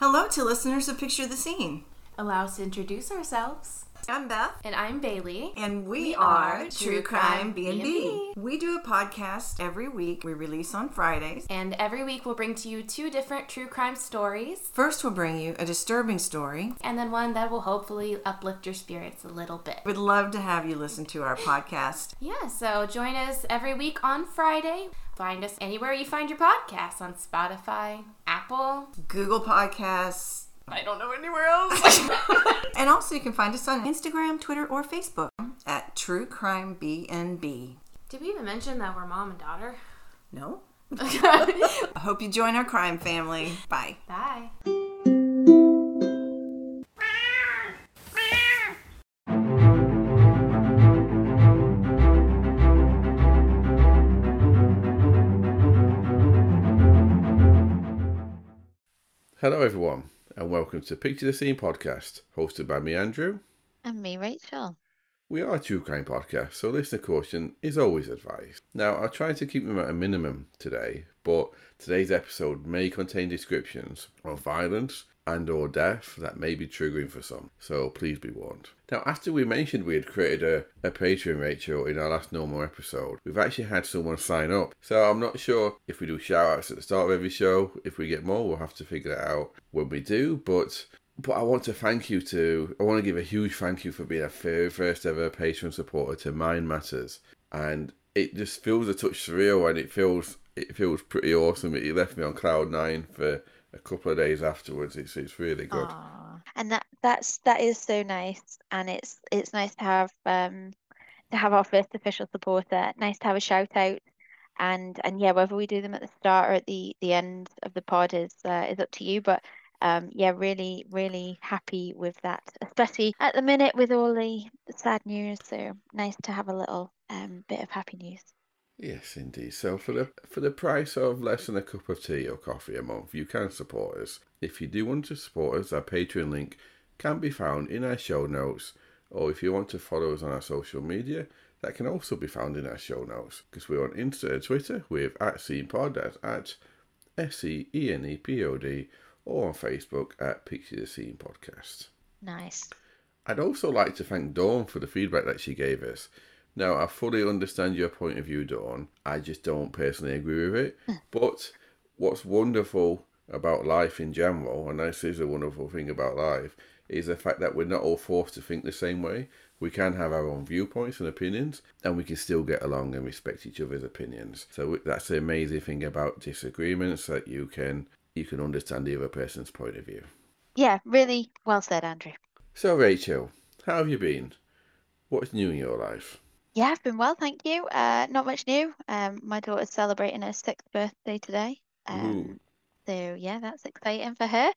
Hello to listeners of Picture the Scene. Allow us to introduce ourselves. I'm Beth. And I'm Bailey. And we, We are, are True Crime Crime B&B. B&B. We do a podcast every week. We release on Fridays. And every week we'll bring to you two different true crime stories, First, we'll bring you a disturbing story. and then one that will hopefully uplift your spirits a little bit. We'd love to have you listen to our podcast. Yeah, so join us every week on Friday. Find us anywhere you find your podcasts on Spotify, Apple. Google Podcasts. I don't know anywhere else. And also, you can find us on Instagram, Twitter, or Facebook at True Crime B&B. Did we even mention that we're mom and daughter? No? I hope you join our crime family. Bye. Bye. Hello, everyone, and welcome to Picture the Scene podcast, hosted by me, Andrew. And me, Rachel. We are a true crime podcast, so listener caution is always advised. Now, I'll try to keep them at a minimum today, but today's episode may contain descriptions of violence and or death that may be triggering for some, so please be warned. Now, after we mentioned we had created a, a Patreon, Rachel, in our last normal episode, we've actually had someone sign up. So I'm not sure if we do shout outs at the start of every show. If we get more, we'll have to figure that out when we do, but but I want to thank you to, I want to give a huge thank you for being a very first ever Patreon supporter to Mind Matters. And it just feels a touch surreal and it feels, it feels pretty awesome. It left me on cloud nine for a couple of days afterwards. It's, it's really good. Aw. And that that's that is so nice, and it's it's nice to have um to have our first official supporter. Nice to have a shout out, and and yeah, whether we do them at the start or at the the end of the pod is uh, is up to you. But um yeah, really really happy with that, especially at the minute with all the sad news. So nice to have a little um bit of happy news. Yes, indeed. So for the for the price of less than a cup of tea or coffee a month, you can support us. If you do want to support us, our Patreon link can be found in our show notes, or if you want to follow us on our social media, that can also be found in our show notes. Because we're on Insta and Twitter with at ScenePod, that's at S E E N E P O D, or on Facebook at Picture the Scene Podcast. Nice. I'd also like to thank Dawn for the feedback that she gave us. Now, I fully understand your point of view, Dawn. I just don't personally agree with it. Hmm. but what's wonderful about life in general, and this is a wonderful thing about life, is the fact that we're not all forced to think the same way. We can have our own viewpoints and opinions, and we can still get along and respect each other's opinions. So that's the amazing thing about disagreements that you can you can understand the other person's point of view. Yeah, really well said, Andrew. So, Rachel, how have you been? What's new in your life? Yeah, I've been well, thank you. Uh, not much new. Um, my daughter's celebrating her sixth birthday today. Um, so yeah, that's exciting for her.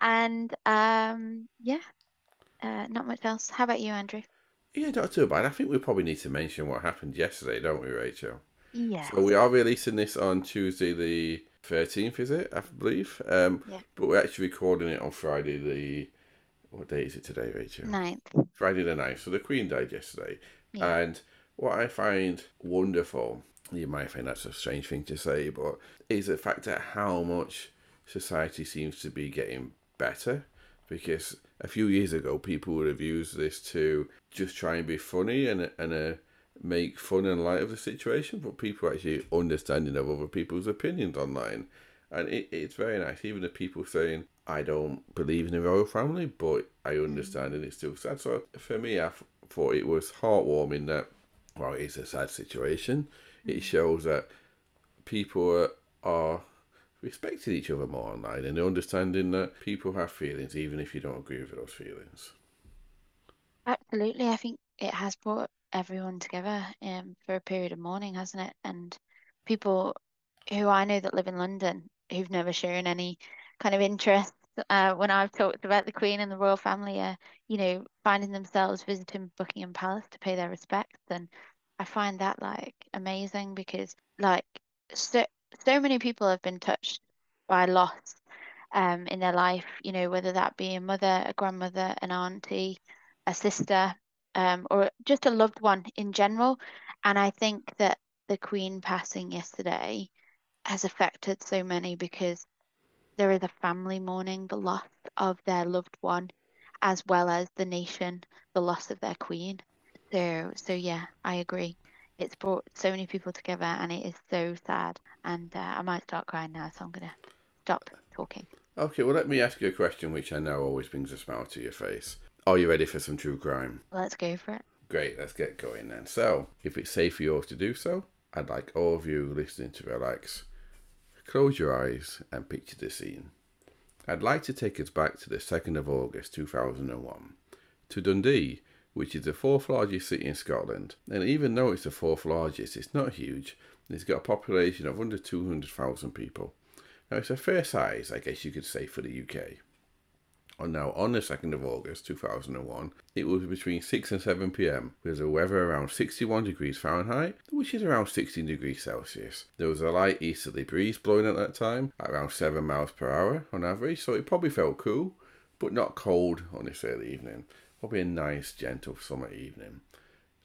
And um, yeah, uh, not much else. How about you, Andrew? Yeah, not too bad. I think we probably need to mention what happened yesterday, don't we, Rachel? Yeah. So we are releasing this on Tuesday the 13th, is it? I believe. Um, Yeah. But we're actually recording it on Friday the... What day is it today, Rachel? Ninth. Friday the 9th. So the Queen died yesterday. Yeah. And what I find wonderful, you might find that's a strange thing to say, but is the fact that how much society seems to be getting better. Because a few years ago, people would have used this to just try and be funny and and uh, make fun and light of the situation, but people actually understanding of other people's opinions online. And it, it's very nice, even the people saying, I don't believe in the royal family, but I understand and it's still sad. So for me, I f- thought it was heartwarming that, well, it's a sad situation. It shows that people are, respecting each other more online and understanding that people have feelings, even if you don't agree with those feelings. Absolutely. I think it has brought everyone together um, for a period of mourning, hasn't it? And people who I know that live in London who've never shown any kind of interest uh, when I've talked about the Queen and the royal family are, you know, finding themselves visiting Buckingham Palace to pay their respects. And I find that like amazing because like so so many people have been touched by loss um in their life, you know, whether that be a mother, a grandmother, an auntie, a sister, um, or just a loved one in general. And I think that the Queen passing yesterday has affected so many because there is a family mourning the loss of their loved one, as well as the nation the loss of their queen. So, so yeah, I agree. It's brought so many people together, and it is so sad. And uh, I might start crying now, so I'm gonna stop talking. Okay, well, let me ask you a question which I know always brings a smile to your face. Are you ready for some true crime? Let's go for it. Great, let's get going then. So, if it's safe for you all to do so, I'd like all of you listening to relax. Close your eyes and picture the scene. I'd like to take us back to the 2nd of August 2001, to Dundee, which is the fourth largest city in Scotland. And even though it's the fourth largest, it's not huge. It's got a population of under 200,000 people. Now, it's a fair size, I guess you could say, for the UK. Now, on the 2nd of August 2001, it was between 6 and 7 pm, with the weather around 61 degrees Fahrenheit, which is around 16 degrees Celsius. There was a light easterly breeze blowing at that time, at around 7 miles per hour on average, so it probably felt cool, but not cold on this early evening. Probably a nice, gentle summer evening.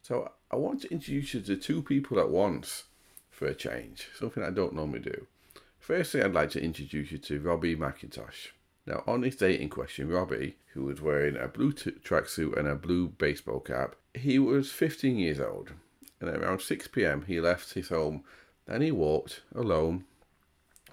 So, I want to introduce you to two people at once for a change, something I don't normally do. Firstly, I'd like to introduce you to Robbie McIntosh. Now, on this date in question, Robbie, who was wearing a blue t- tracksuit and a blue baseball cap, he was 15 years old. And at around 6 pm, he left his home and he walked alone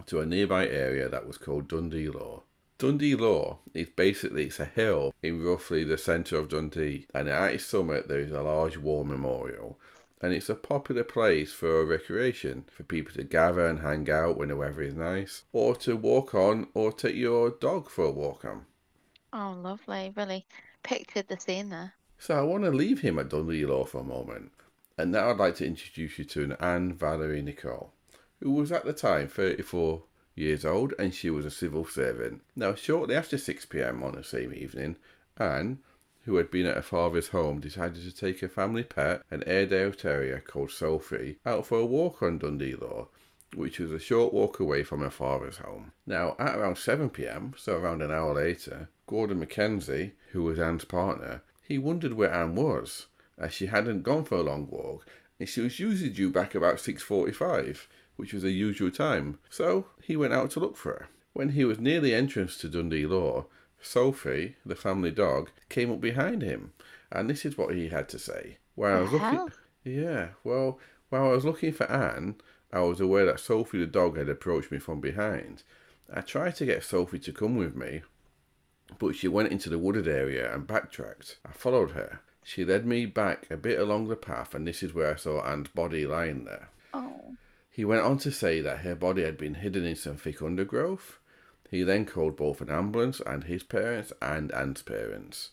to a nearby area that was called Dundee Law. Dundee Law is basically it's a hill in roughly the centre of Dundee, and at its summit there is a large war memorial and it's a popular place for recreation for people to gather and hang out when the weather is nice, or to walk on, or take your dog for a walk on. Oh, lovely. Really pictured the scene there. So I want to leave him at Dundee Law for a moment, and now I'd like to introduce you to an Anne Valerie Nicoll, who was at the time 34 years old and she was a civil servant. Now, shortly after 6 pm on the same evening, Anne who had been at her father's home, decided to take her family pet, an Airedale Terrier called Sophie, out for a walk on Dundee Law, which was a short walk away from her father's home. Now, at around 7 pm, so around an hour later, Gordon Mackenzie, who was Anne's partner, he wondered where Anne was, as she hadn't gone for a long walk, and she was usually due back about 6.45, which was the usual time, so he went out to look for her. When he was near the entrance to Dundee Law, Sophie, the family dog, came up behind him, and this is what he had to say. While I was looking, yeah, well, while I was looking for Anne, I was aware that Sophie the dog had approached me from behind. I tried to get Sophie to come with me, but she went into the wooded area and backtracked. I followed her. She led me back a bit along the path, and this is where I saw Anne's body lying there. Oh. He went on to say that her body had been hidden in some thick undergrowth, he then called both an ambulance and his parents and Anne's parents.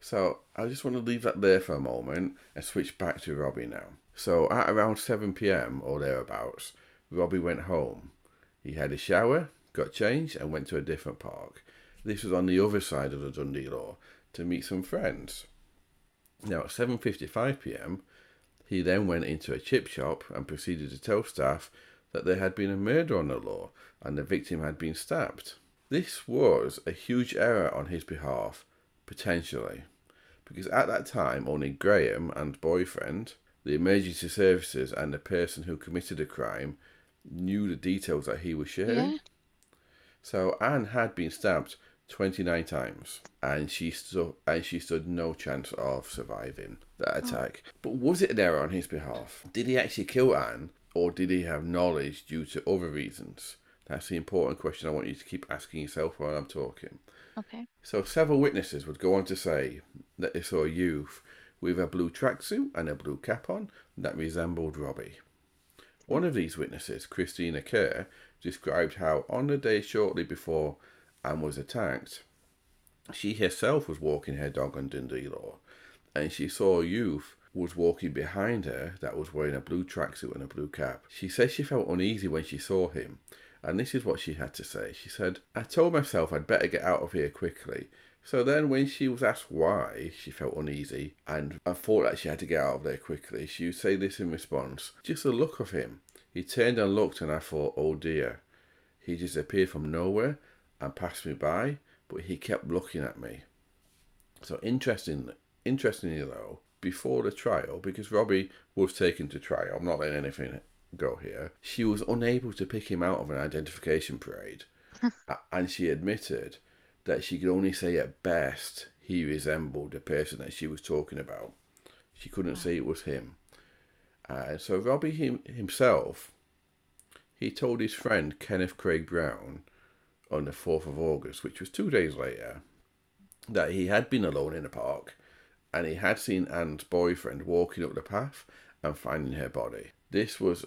So I just want to leave that there for a moment and switch back to Robbie now. So at around 7 pm or thereabouts, Robbie went home. He had a shower, got changed, and went to a different park. This was on the other side of the Dundee Law to meet some friends. Now at 7:55 p.m., he then went into a chip shop and proceeded to tell staff that there had been a murder on the law and the victim had been stabbed. This was a huge error on his behalf, potentially, because at that time only Graham and boyfriend, the emergency services, and the person who committed the crime knew the details that he was sharing. Yeah. So Anne had been stabbed 29 times and she stood and she stood no chance of surviving that oh. attack. But was it an error on his behalf? Did he actually kill Anne or did he have knowledge due to other reasons? That's the important question I want you to keep asking yourself while I'm talking. Okay. So, several witnesses would go on to say that they saw a youth with a blue tracksuit and a blue cap on that resembled Robbie. One of these witnesses, Christina Kerr, described how on the day shortly before Anne was attacked, she herself was walking her dog on Dundee Law, and she saw a youth was walking behind her that was wearing a blue tracksuit and a blue cap. She says she felt uneasy when she saw him, and this is what she had to say. She said, I told myself I'd better get out of here quickly. So then, when she was asked why she felt uneasy and I thought that she had to get out of there quickly, she would say this in response Just the look of him. He turned and looked, and I thought, oh dear. He disappeared from nowhere and passed me by, but he kept looking at me. So interesting, interestingly though, before the trial, because Robbie was taken to trial, I'm not letting anything go here, she was unable to pick him out of an identification parade and she admitted that she could only say at best he resembled the person that she was talking about. She couldn't say it was him. Uh, so Robbie him, himself, he told his friend Kenneth Craig Brown on the 4th of August, which was two days later, that he had been alone in the park and he had seen Anne's boyfriend walking up the path and finding her body. This was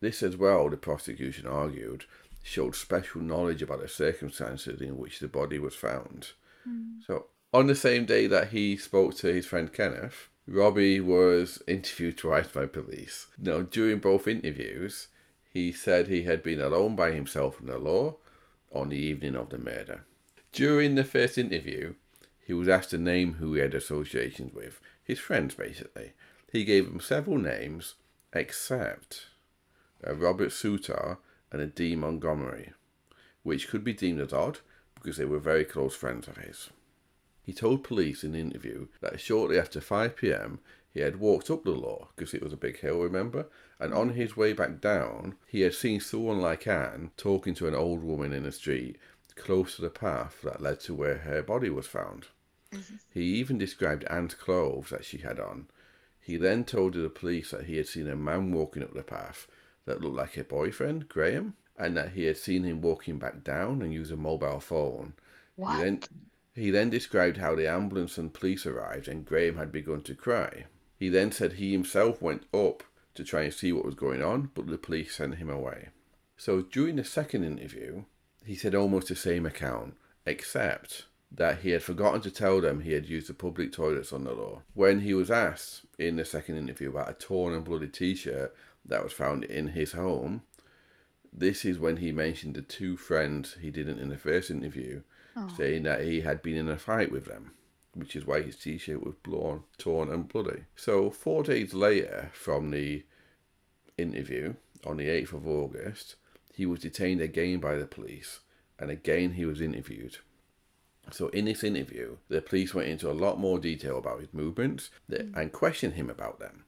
this as well, the prosecution argued, showed special knowledge about the circumstances in which the body was found. Hmm. So on the same day that he spoke to his friend Kenneth, Robbie was interviewed twice by police. Now during both interviews, he said he had been alone by himself in the law on the evening of the murder. During the first interview, he was asked to name who he had associations with, his friends basically. He gave them several names, except a Robert Soutar and a D. Montgomery, which could be deemed as odd because they were very close friends of his. He told police in the interview that shortly after 5 pm he had walked up the law because it was a big hill, remember? And on his way back down, he had seen someone like Anne talking to an old woman in the street close to the path that led to where her body was found. Mm-hmm. He even described Anne's clothes that she had on. He then told the police that he had seen a man walking up the path that looked like her boyfriend, Graham, and that he had seen him walking back down and use a mobile phone. What? He then, he then described how the ambulance and police arrived and Graham had begun to cry. He then said he himself went up to try and see what was going on, but the police sent him away. So during the second interview, he said almost the same account, except that he had forgotten to tell them he had used the public toilets on the law. When he was asked in the second interview about a torn and bloody t shirt that was found in his home, this is when he mentioned the two friends he didn't in the first interview, oh. saying that he had been in a fight with them, which is why his t shirt was blown, torn and bloody. So, four days later from the interview, on the 8th of August, he was detained again by the police and again he was interviewed. So, in this interview, the police went into a lot more detail about his movements mm. and questioned him about them.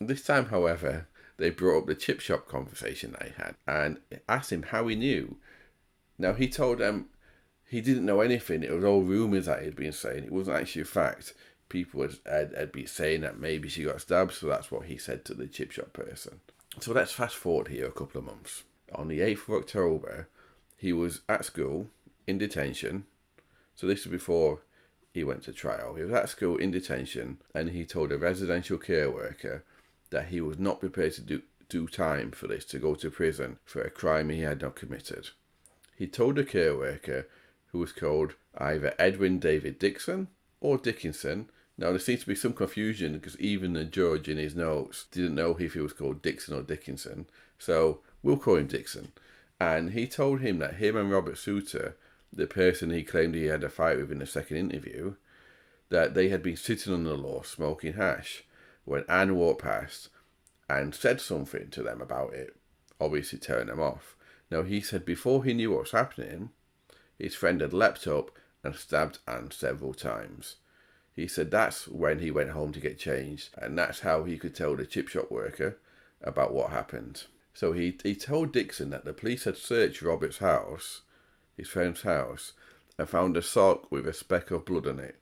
This time, however, they brought up the chip shop conversation they had and asked him how he knew. Now, he told them he didn't know anything. It was all rumours that he'd been saying. It wasn't actually a fact. People had, had, had been saying that maybe she got stabbed, so that's what he said to the chip shop person. So let's fast forward here a couple of months. On the 8th of October, he was at school in detention. So this was before he went to trial. He was at school in detention and he told a residential care worker that he was not prepared to do, do time for this to go to prison for a crime he had not committed. He told the care worker, who was called either Edwin David Dixon or Dickinson. Now, there seems to be some confusion because even the judge in his notes didn't know if he was called Dixon or Dickinson. So we'll call him Dixon. And he told him that him and Robert Souter, the person he claimed he had a fight with in the second interview, that they had been sitting on the law smoking hash when Anne walked past and said something to them about it, obviously turning them off. Now, he said before he knew what was happening, his friend had leapt up and stabbed Anne several times. He said that's when he went home to get changed, and that's how he could tell the chip shop worker about what happened. So he, he told Dixon that the police had searched Robert's house, his friend's house, and found a sock with a speck of blood on it.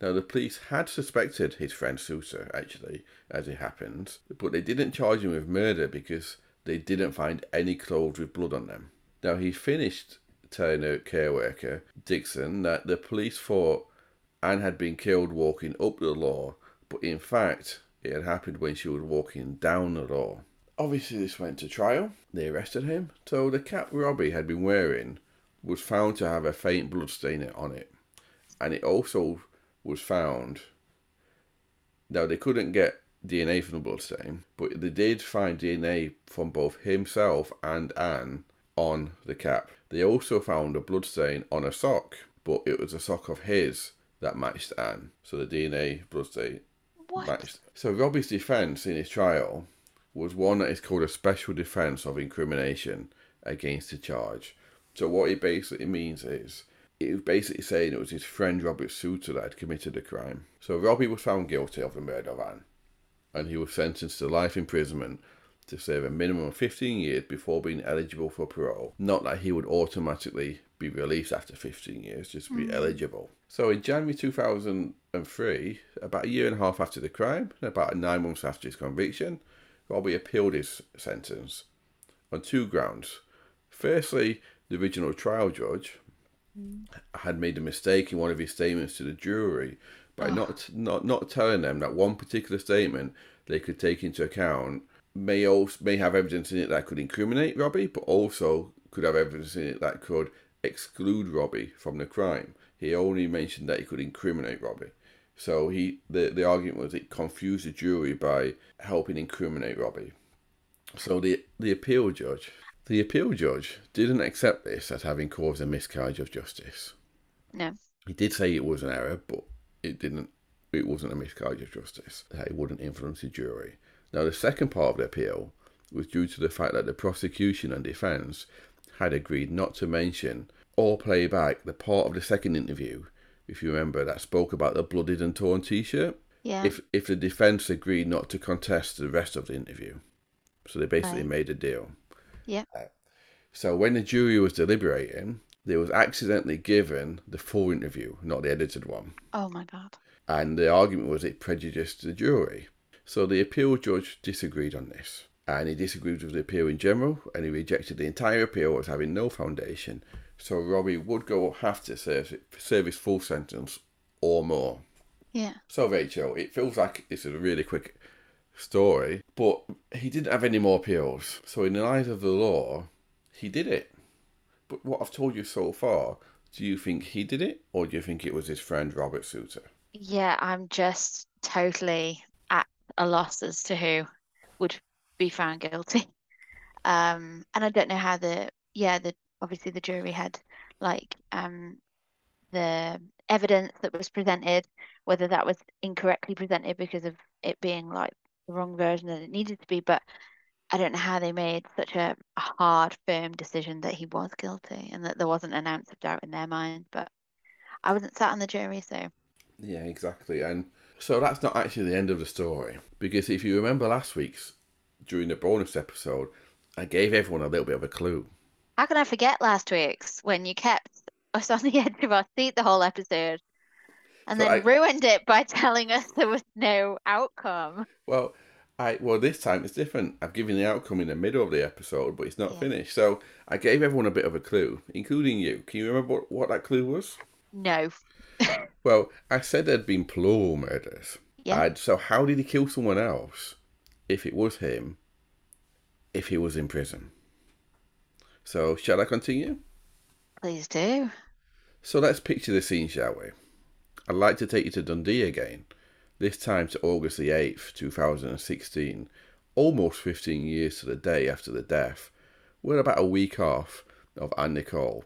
Now, the police had suspected his friend Souter, actually, as it happens, but they didn't charge him with murder because they didn't find any clothes with blood on them. Now, he finished telling a care worker, Dixon, that the police thought Anne had been killed walking up the law, but in fact, it had happened when she was walking down the law. Obviously, this went to trial. They arrested him. So, the cap Robbie had been wearing was found to have a faint blood stain on it, and it also was found. Now, they couldn't get DNA from the bloodstain, but they did find DNA from both himself and Anne on the cap. They also found a bloodstain on a sock, but it was a sock of his that matched Anne. So the DNA bloodstain What? matched. So Robbie's defence in his trial was one that is called a special defence of incrimination against the charge. So what it basically means is it was basically saying it was his friend Robert Souter that had committed the crime. So Robbie was found guilty of the murder of Anne, and he was sentenced to life imprisonment to serve a minimum of 15 years before being eligible for parole. Not that he would automatically be released after 15 years, just be mm. eligible. So in January 2003, about a year and a half after the crime, and about nine months after his conviction, Robbie appealed his sentence on two grounds. Firstly, the original trial judge had made a mistake in one of his statements to the jury by ah. not, not not telling them that one particular statement they could take into account may also may have evidence in it that could incriminate Robbie, but also could have evidence in it that could exclude Robbie from the crime. He only mentioned that he could incriminate Robbie. So he the, the argument was it confused the jury by helping incriminate Robbie. So the the appeal judge the appeal judge didn't accept this as having caused a miscarriage of justice. No. He did say it was an error, but it didn't. It wasn't a miscarriage of justice. That it wouldn't influence the jury. Now, the second part of the appeal was due to the fact that the prosecution and defence had agreed not to mention or play back the part of the second interview, if you remember, that spoke about the blooded and torn T-shirt. Yeah. If if the defence agreed not to contest the rest of the interview, so they basically Right. made a deal. Yeah. Uh, so when the jury was deliberating, they was accidentally given the full interview, not the edited one. Oh my god. And the argument was it prejudiced the jury. So the appeal judge disagreed on this. And he disagreed with the appeal in general, and he rejected the entire appeal as having no foundation. So Robbie would go have to serve, serve his full sentence or more. Yeah. So Rachel, it feels like this is a really quick story, but he didn't have any more appeals. So in the eyes of the law, he did it. But what I've told you so far, do you think he did it, or do you think it was his friend Robert Souter? Yeah, I'm just totally at a loss as to who would be found guilty. Um, and I don't know how the yeah, the obviously the jury had like um the evidence that was presented, whether that was incorrectly presented because of it being like the wrong version that it needed to be, but I don't know how they made such a, a hard, firm decision that he was guilty and that there wasn't an ounce of doubt in their mind. But I wasn't sat on the jury, so Yeah, exactly. And so that's not actually the end of the story. Because if you remember last week's, during the bonus episode, I gave everyone a little bit of a clue. How can I forget last week's when you kept us on the edge of our seat the whole episode and So then I- ruined it by telling us there was no outcome? Well, I well this time it's different. I've given the outcome in the middle of the episode, but it's not Yeah. finished. So I gave everyone a bit of a clue, including you. Can you remember what, what that clue was? No. Well, I said there'd been plural murders. Yeah. And so how did he kill someone else if it was him, if he was in prison? So shall I continue? Please do. So let's picture the scene, shall we? I'd like to take you to Dundee again, this time to August the 8th, 2016, almost 15 years to the day after the death. We're about a week off of Anne Nicoll,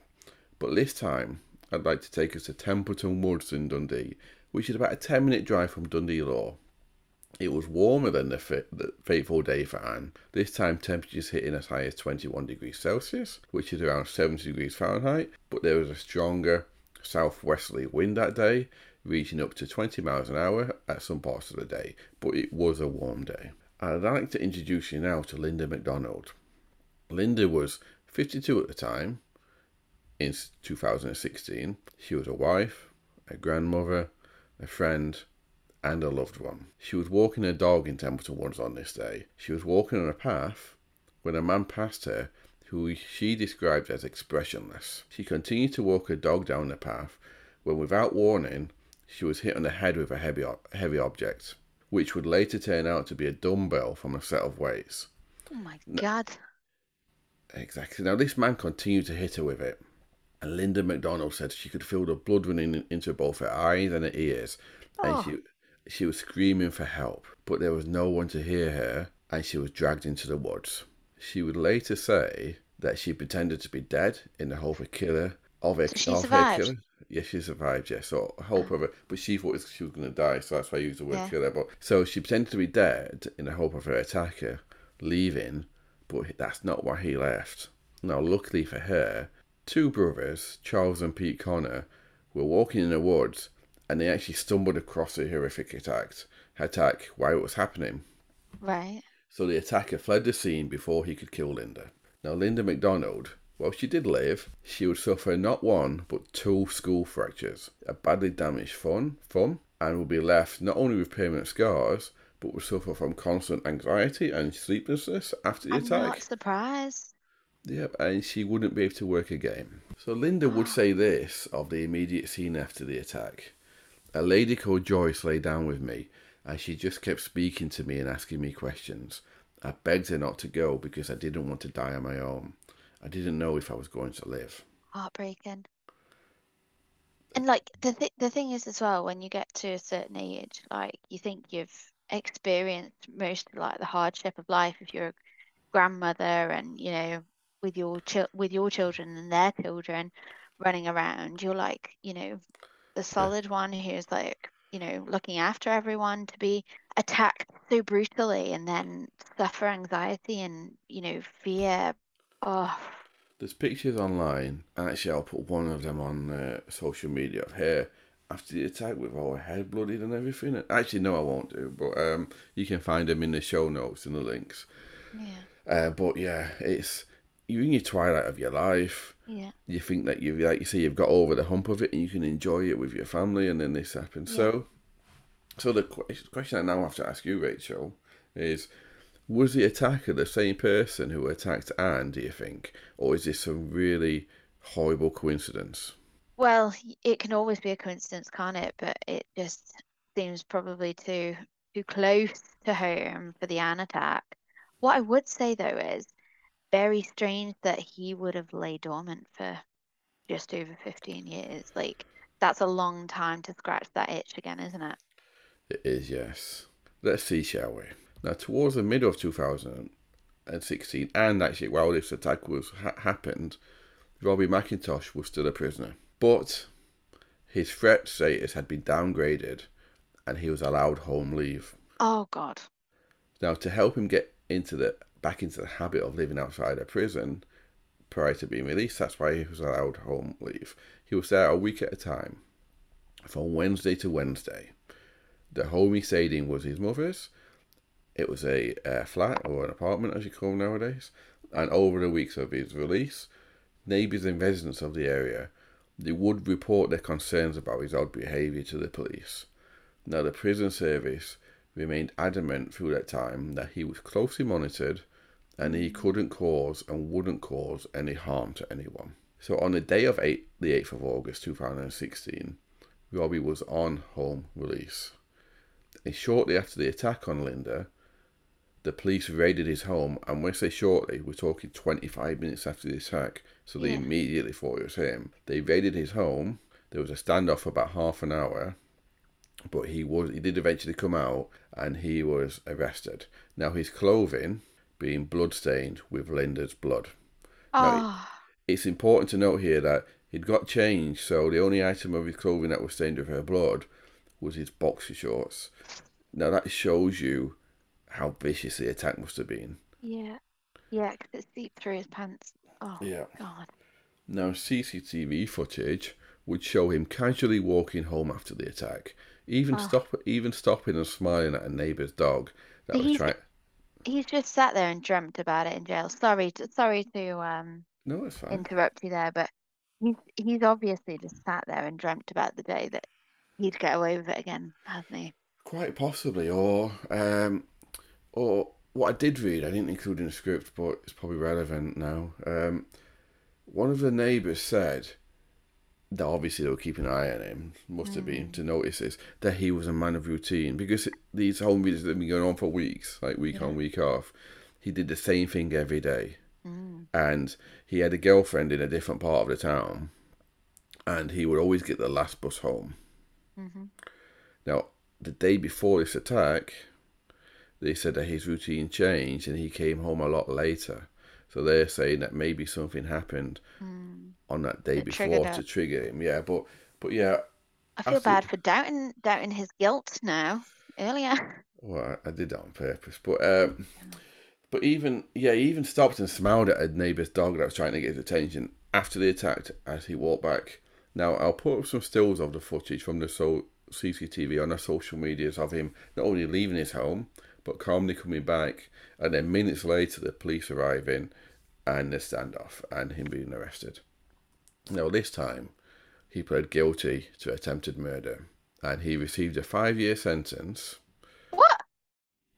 but this time I'd like to take us to Templeton Woods in Dundee, which is about a 10 minute drive from Dundee Law. It was warmer than the, the fateful day for Anne, this time temperatures hitting as high as 21 degrees Celsius, which is around 70 degrees Fahrenheit, but there was a stronger southwesterly wind that day, reaching up to 20 miles an hour at some parts of the day, but it was a warm day. I'd like to introduce you now to Linda McDonald. Linda was 52 at the time, in 2016. She was a wife, a grandmother, a friend, and a loved one. She was walking her dog in Templeton Woods on this day. She was walking on a path when a man passed her who she described as expressionless. She continued to walk her dog down the path when, without warning, she was hit on the head with a heavy, heavy object, which would later turn out to be a dumbbell from a set of weights. Oh my God. Exactly. Now, this man continued to hit her with it. And Linda McDonald said she could feel the blood running into both her eyes and her ears. Oh. And she, she was screaming for help. But there was no one to hear her. And she was dragged into the woods. She would later say that she pretended to be dead in the hope of a killer of her, she of her survived? killer. Yeah, she survived, yeah. So hope of it. But she thought she was going to die, so that's why I used the word Yeah. killer. But So she pretended to be dead in the hope of her attacker leaving, but that's not why he left. Now, luckily for her, two brothers, Charles and Pete Connor, were walking in the woods and they actually stumbled across a horrific attack, attack while it was happening. Right. So the attacker fled the scene before he could kill Linda. Now, Linda McDonald, while she did live, she would suffer not one but two skull fractures, a badly damaged thumb, thumb and would be left not only with permanent scars, but would suffer from constant anxiety and sleeplessness after the I'm attack. not surprised. Yep, and she wouldn't be able to work again. So Linda would say this of the immediate scene after the attack. A lady called Joyce lay down with me, and she just kept speaking to me and asking me questions. I begged her not to go because I didn't want to die on my own. I didn't know if I was going to live. Heartbreaking. And like the th- the thing is as well, when you get to a certain age, like you think you've experienced most of like the hardship of life if you're a grandmother and you know with your chil- with your children and their children running around, you're like you know the solid one who's like you know looking after everyone to be attacked so brutally and then suffer anxiety and you know fear. Oh, There's pictures online, and actually I'll put one of them on uh, social media of her after the attack with all her head bloodied and everything. Actually, no, I won't do, but um, you can find them in the show notes and the links. yeah, Uh, but yeah, it's you're in your twilight of your life. yeah, You think that you, like you say, you've got over the hump of it, and you can enjoy it with your family, and then this happens. So, so the que- question I now have to ask you, Rachel, is: Was the attacker the same person who attacked Anne? Do you think, or is this a really horrible coincidence? Well, it can always be a coincidence, can't it? But it just seems probably too too close to home for the Anne attack. What I would say though is very strange that he would have lay dormant for just over 15 years. Like that's a long time to scratch that itch again, isn't it? It is, yes. Let's see, shall we? Now, towards the middle of 2016, and actually while this attack was ha- happened, Robbie McIntosh was still a prisoner. But his threat status had been downgraded, and he was allowed home leave. Oh God. Now, to help him get into the back into the habit of living outside a prison prior to being released, that's why he was allowed home leave. He was there a week at a time, from Wednesday to Wednesday. The home he stayed in was his mother's. It was a uh, flat or an apartment, as you call them nowadays. And over the weeks of his release, neighbours and residents of the area they would report their concerns about his odd behaviour to the police. Now, the prison service remained adamant through that time that he was closely monitored and he couldn't cause and wouldn't cause any harm to anyone. So, on the day of eight, the 8th of August 2016, Robbie was on home release. And shortly after the attack on Linda, the police raided his home, and when I say shortly, we're talking 25 minutes after the attack, so they Yeah. immediately thought it was him. They raided his home. There was a standoff for about half an hour, but he was he did eventually come out, and he was arrested. Now his clothing being bloodstained with Linda's blood. Oh, It's important to note here that he'd got changed, so the only item of his clothing that was stained with her blood was his boxer shorts. Now that shows you how vicious the attack must have been. yeah. yeah, because it's deep through his pants. Oh, Yeah. God. Now CCTV footage would show him casually walking home after the attack, even Oh. stop, even stopping and smiling at a neighbour's dog that was trying. He's just sat there and dreamt about it in jail. Sorry, to, sorry to um No, it's fine. interrupt you there, but he's he's obviously just sat there and dreamt about the day that he'd get away with it again, hasn't he? Quite possibly, or um, or what I did read, I didn't include in the script, but it's probably relevant now. Um, one of the neighbours said that obviously they were keeping an eye on him, must have been to notice this, that he was a man of routine because these home visits have been going on for weeks, like week on, week off. He did the same thing every day, Mm. and he had a girlfriend in a different part of the town, and he would always get the last bus home. Mhm. Now, the day before this attack, they said that his routine changed and he came home a lot later. So they're saying that maybe something happened Mm. On that day before to it. trigger him. Yeah, but but yeah, I feel After- bad for doubting doubting his guilt now. Earlier. well, I, I did that on purpose. But um, but even yeah, he even stopped and smiled at a neighbour's dog that was trying to get his attention after the attack as he walked back. Now I'll put up some stills of the footage from the so CCTV on our social medias of him not only leaving his home but calmly coming back, and then minutes later, the police arriving and the standoff and him being arrested. Now, this time, he pled guilty to attempted murder and he received a five year sentence What?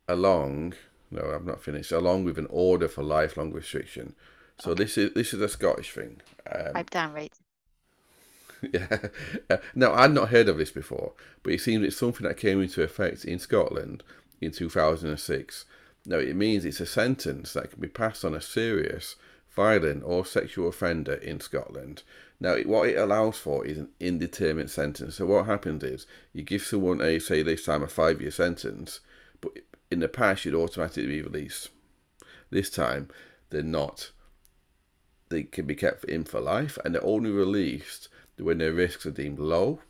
along no i'm not finished along with an order for lifelong restriction so this is this is a scottish thing um, Pipe down, rate. yeah uh, now i'd not heard of this before but it seems it's something that came into effect in scotland in 2006 now it means it's a sentence that can be passed on a serious violent or sexual offender in scotland. Now what it allows for is an indeterminate sentence. So what happens is you give someone a say this time a five year sentence but in the past you'd automatically be released. This time they're not. They can be kept in for life and they're only released when their risks are deemed low.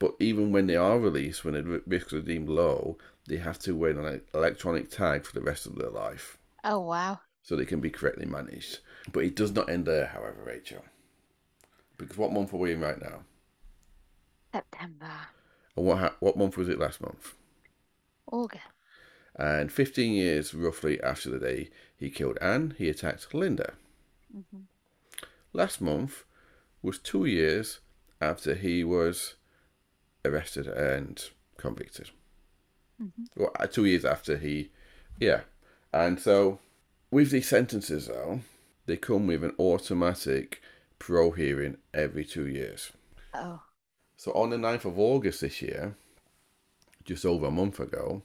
But even when they are released, when the risks are deemed low, they have to wear an electronic tag for the rest of their life. Oh wow. So they can be correctly managed. But it does not end there, however, Rachel. Because what month are we in right now? September. And what ha- what month was it last month? August. And 15 years roughly after the day he killed Anne, he attacked Linda. Last month was two years after he was arrested and convicted. Well, uh, two years after he, yeah. And so with these sentences, though, they come with an automatic parole hearing every two years. Oh. So on the 9th of August this year, just over a month ago,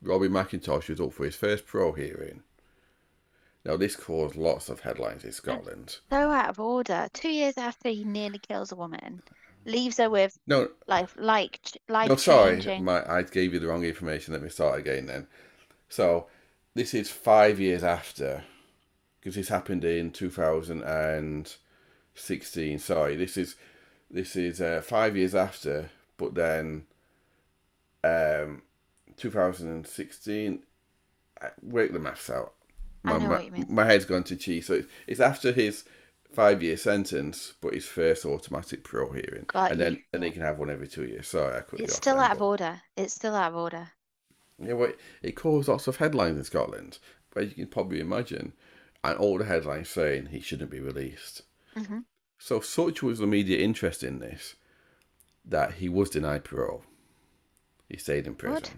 Robbie McIntosh was up for his first parole hearing. Now this caused lots of headlines in Scotland. So out of order. Two years after he nearly kills a woman, leaves her with No, life like life no, sorry, my, I gave you the wrong information. Let me start again then. So this is five years after, because this happened in 2016. Sorry, this is this is uh, five years after, but then um, 2016. I- Work the maths out. I My, know my, what you mean. my head's gone to cheese. So it's, it's after his five year sentence, but his first automatic parole hearing, Got and you. then and he can have one every two years. Sorry, I It's still out of order. It's still out of order. Yeah, well, it caused lots of headlines in Scotland, but you can probably imagine, and all the headlines saying he shouldn't be released. hmm So such was the media interest in this that he was denied parole. He stayed in prison. Good.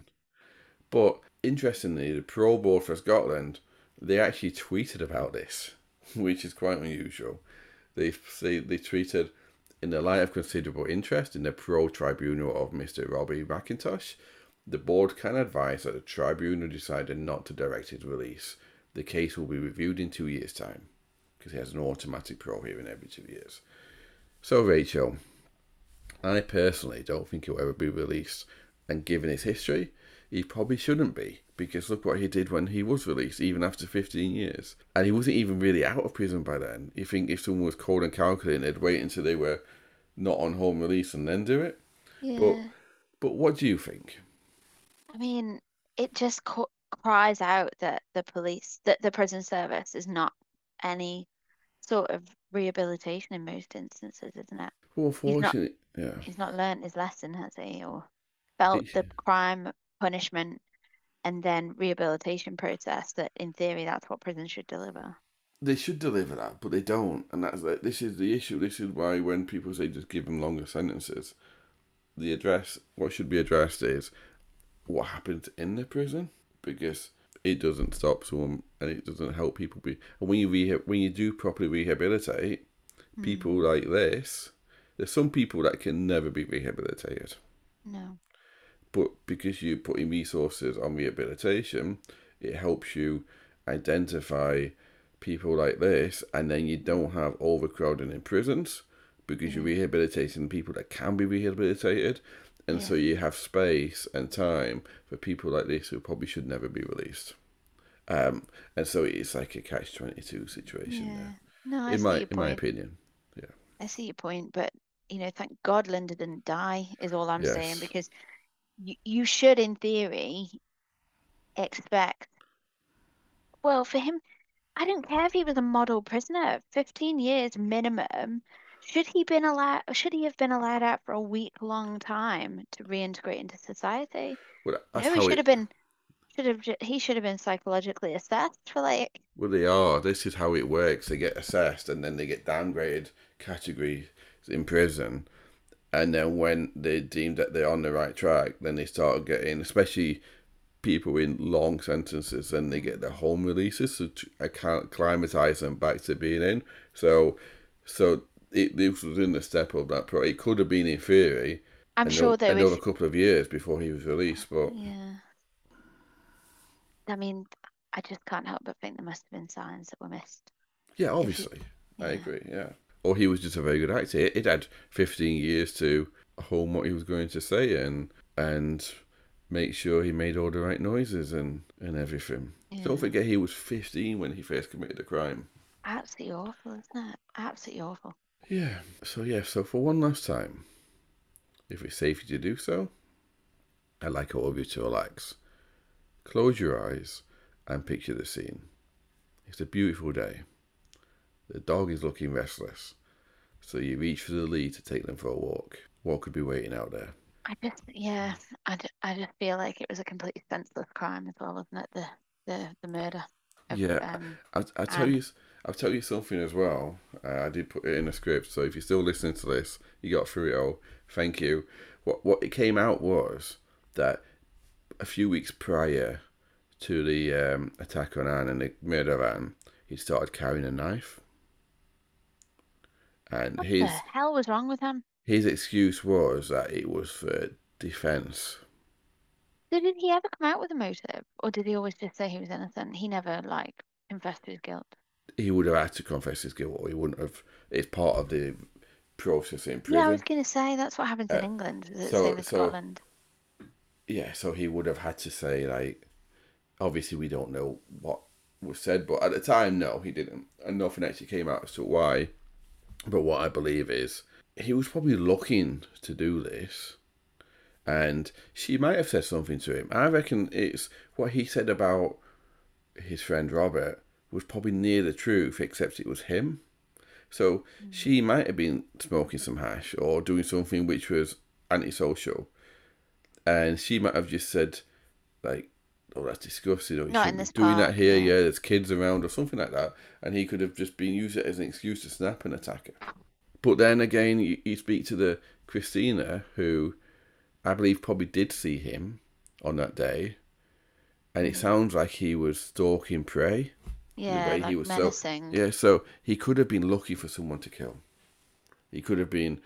But interestingly, the parole board for Scotland they actually tweeted about this, which is quite unusual. They they, they tweeted in the light of considerable interest in the parole tribunal of Mr. Robbie McIntosh, the board can advise that the tribunal decided not to direct his release. The case will be reviewed in two years' time because he has an automatic parole hearing every two years. So, Rachel, I personally don't think he'll ever be released. And given his history, he probably shouldn't be because look what he did when he was released, even after 15 years. And he wasn't even really out of prison by then. You think if someone was cold and calculating, they'd wait until they were not on home release and then do it? Yeah. But but what do you think? I mean, it just co- cries out that the police, that the prison service is not any sort of rehabilitation in most instances, isn't it? Well, He's not- yeah. He's not learned his lesson, has he? Or felt the crime, punishment, and then rehabilitation process that in theory that's what prison should deliver. They should deliver that, but they don't, and that's like, this is the issue. This is why when people say just give them longer sentences, the address what should be addressed is what happens in the prison because it doesn't stop someone and it doesn't help people be. And when you reha- when you do properly rehabilitate people hmm. like this, there's some people that can never be rehabilitated. No. but because you're putting resources on rehabilitation, it helps you identify people like this, and then you don't have overcrowding in prisons because you're hmm. rehabilitating people that can be rehabilitated, and so you have space and time for people like this who probably should never be released. Um, and so it's like a catch twenty two situation Yeah. there, No, I in see my in my point. opinion. I see your point, but you know, thank God Linda didn't die, is all I'm saying, because you, you should, in theory, expect. Well, for him, I don't care if he was a model prisoner, 15 years minimum. Should he been allowed? Should he have been allowed out for a week long time to reintegrate into society? Well, no, he should it, have been. should have he should have been psychologically assessed for like Well, they are. This is how it works. They get assessed and then they get downgraded categories in prison. And then when they deem that they're on the right track, then they start getting, especially people in long sentences, then they get their home releases to to acclimatize them back to being in. So, so it this was in the step of that. Pro. It could have been in theory I'm another, sure there another was couple of years before he was released, but yeah. I mean, I just can't help but think there must have been signs that were missed. Yeah, obviously. I yeah. agree, yeah. Or he was just a very good actor. It, it had 15 years to hone what he was going to say and and make sure he made all the right noises and, and everything. Yeah. Don't forget he was 15 when he first committed the crime. Absolutely awful, isn't it? Absolutely awful. Yeah. So, yeah, so for one last time, if it's safe for you to do so, I'd like all of you to relax. Close your eyes and picture the scene. It's a beautiful day. The dog is looking restless, so you reach for the lead to take them for a walk. What could be waiting out there? I just, yeah, I, ju- I just feel like it was a completely senseless crime as well, wasn't it? The the the murder. Of, Yeah, Um, I'll, I'll tell And- you. I'll tell you something as well. Uh, I did put it in the script, so if you're still listening to this, you got through it all. Thank you. What what it came out was that a few weeks prior to the um, attack on Anne and the murder of Anne, he started carrying a knife, and what his the hell was wrong with him? his excuse was that it was for defense. Did he ever come out with a motive, or did he always just say he was innocent? He never like confessed to his guilt. He would have had to confess his guilt, or he wouldn't have. It's part of the process in prison. Yeah, I was gonna say that's what happens in Uh, England. Is it so- same as so- Scotland? yeah, so he would have had to say like, obviously we don't know what was said, but at the time, no, he didn't, and nothing actually came out as to why. But what I believe is he was probably looking to do this, and she might have said something to him. I reckon it's what he said about his friend Robert was probably near the truth, except it was him. So she might have been smoking some hash or doing something which was antisocial and she might have just said like oh that's disgusting or you Not in this doing that here yeah. yeah there's kids around or something like that and he could have just been used it as an excuse to snap and attack her but then again you, you speak to the christina who i believe probably did see him on that day and Mm. it sounds like he was stalking prey Yeah, like he was so- menacing. yeah so he could have been lucky for someone to kill he could have been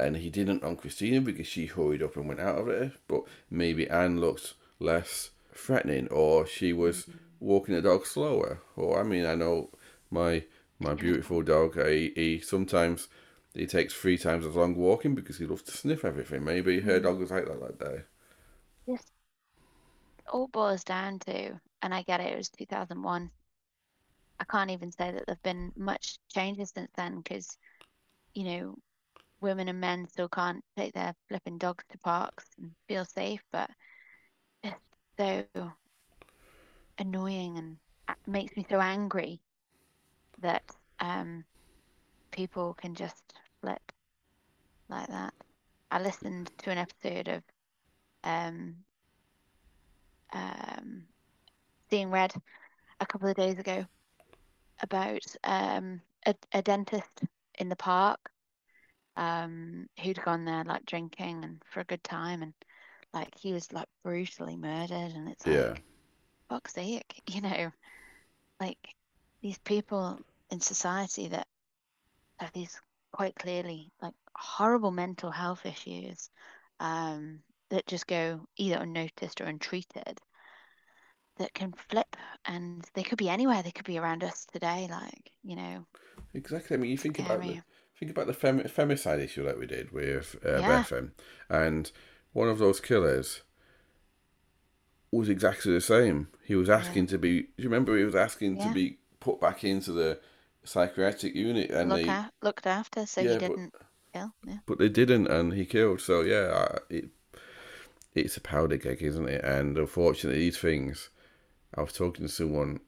and he didn't on Christina because she hurried up and went out of it. But maybe Anne looked less threatening, or she was walking the dog slower. Or I mean, I know my my beautiful dog. He, he sometimes he takes three times as long walking because he loves to sniff everything. Maybe her mm. dog was like that that day. Yes. All boils down to, and I get it, it was 2001. I can't even say that there've been much changes since then because, you know, women and men still can't take their flipping dogs to parks and feel safe, but it's so annoying and makes me so angry that um, people can just flip like that. I listened to an episode of um, um, Seeing Red a couple of days ago about um, a, a dentist in the park um, who'd gone there like drinking and for a good time and like he was like brutally murdered and it's like Yeah. fuck's sake you know like these people in society that have these quite clearly like horrible mental health issues um, that just go either unnoticed or untreated that can flip and they could be anywhere they could be around us today like you know Exactly. I mean, you think about the think about the fem- femicide issue that we did with uh, Yeah. Bethan, and one of those killers was exactly the same. He was asking to be. Do you remember he was asking Yeah. to be put back into the psychiatric unit, and look they at, looked after so Yeah, he didn't kill yeah but they didn't, and he killed. So yeah, it it's a powder keg, isn't it? And unfortunately, these things. I was talking to someone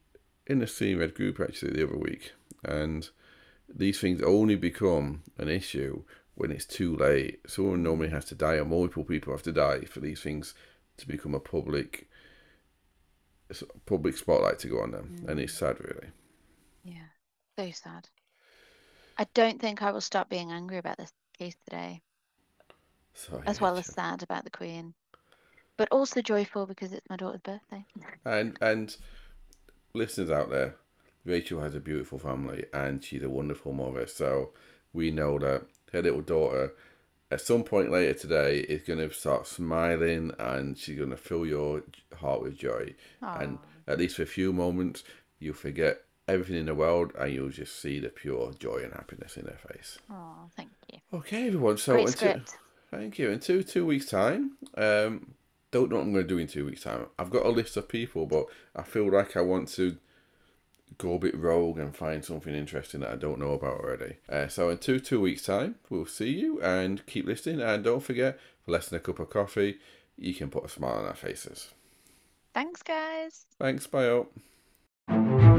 in the Red group actually the other week, and these things only become an issue when it's too late. Someone normally has to die, or multiple people have to die for these things to become a public public spotlight to go on them, and it's sad, really. Yeah. So sad. I don't think I will stop being angry about this case today, Sorry, as well as sad about the Queen, but also joyful because it's my daughter's birthday. And and listeners out there, Rachel has a beautiful family and she's a wonderful mother. So we know that her little daughter, at some point later today, is going to start smiling and she's going to fill your heart with joy. And at least for a few moments, you'll forget everything in the world and you'll just see the pure joy and happiness in her face. Oh, thank you. Okay, everyone. So until, thank you. In two two weeks' time, um, don't know what I'm going to do in two weeks' time. I've got a list of people, but I feel like I want to go a bit rogue and find something interesting that I don't know about already. Uh, so in two two weeks' time, we'll see you and keep listening. And don't forget, for less than a cup of coffee, you can put a smile on our faces. Thanks, guys. Thanks. Bye. Out.